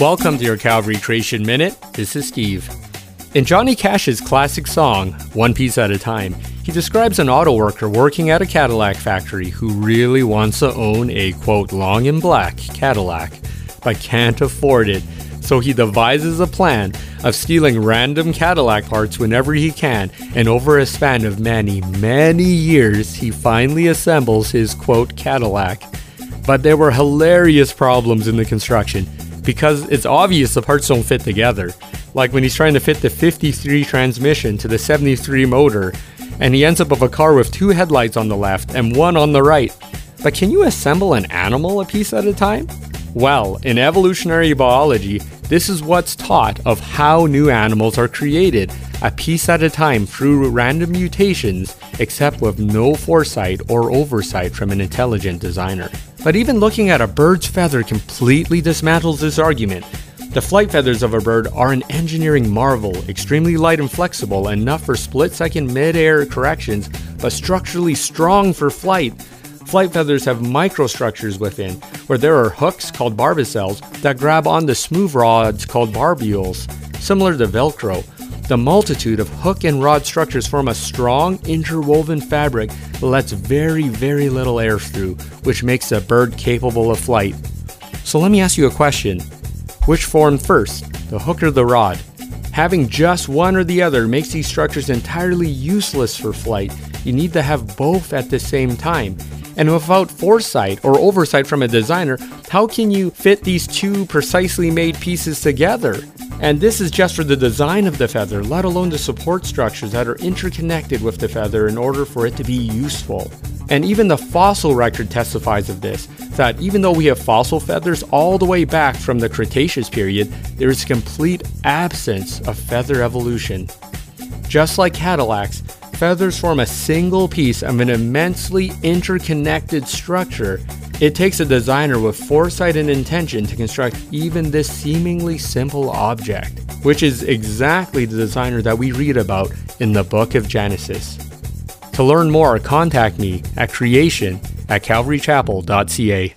Welcome to your Calvary Creation Minute. This is Steve. In Johnny Cash's classic song, One Piece at a Time, he describes an auto worker working at a Cadillac factory who really wants to own a quote long and black Cadillac, but can't afford it. So he devises a plan of stealing random Cadillac parts whenever he can, and over a span of many, many years, he finally assembles his quote Cadillac. But there were hilarious problems in the construction because it's obvious the parts don't fit together. Like when he's trying to fit the 53 transmission to the 73 motor, and he ends up with a car with two headlights on the left and one on the right. But can you assemble an animal a piece at a time? Well, in evolutionary biology, this is what's taught of how new animals are created, a piece at a time through random mutations, except with no foresight or oversight from an intelligent designer. But even looking at a bird's feather completely dismantles this argument. The flight feathers of a bird are an engineering marvel, extremely light and flexible, enough for split second mid air corrections, but structurally strong for flight. Flight feathers have microstructures within, where there are hooks called barbicels that grab on onto smooth rods called barbules, similar to Velcro. The multitude of hook and rod structures form a strong interwoven fabric that lets very, very little air through, which makes a bird capable of flight. So let me ask you a question. Which formed first, the hook or the rod? Having just one or the other makes these structures entirely useless for flight. You need to have both at the same time. And without foresight or oversight from a designer, how can you fit these two precisely made pieces together? And this is just for the design of the feather, let alone the support structures that are interconnected with the feather in order for it to be useful. And even the fossil record testifies of this that even though we have fossil feathers all the way back from the Cretaceous period, there is a complete absence of feather evolution. Just like Cadillacs, feathers form a single piece of an immensely interconnected structure it takes a designer with foresight and intention to construct even this seemingly simple object, which is exactly the designer that we read about in the book of Genesis. To learn more, contact me at creation at calvarychapel.ca.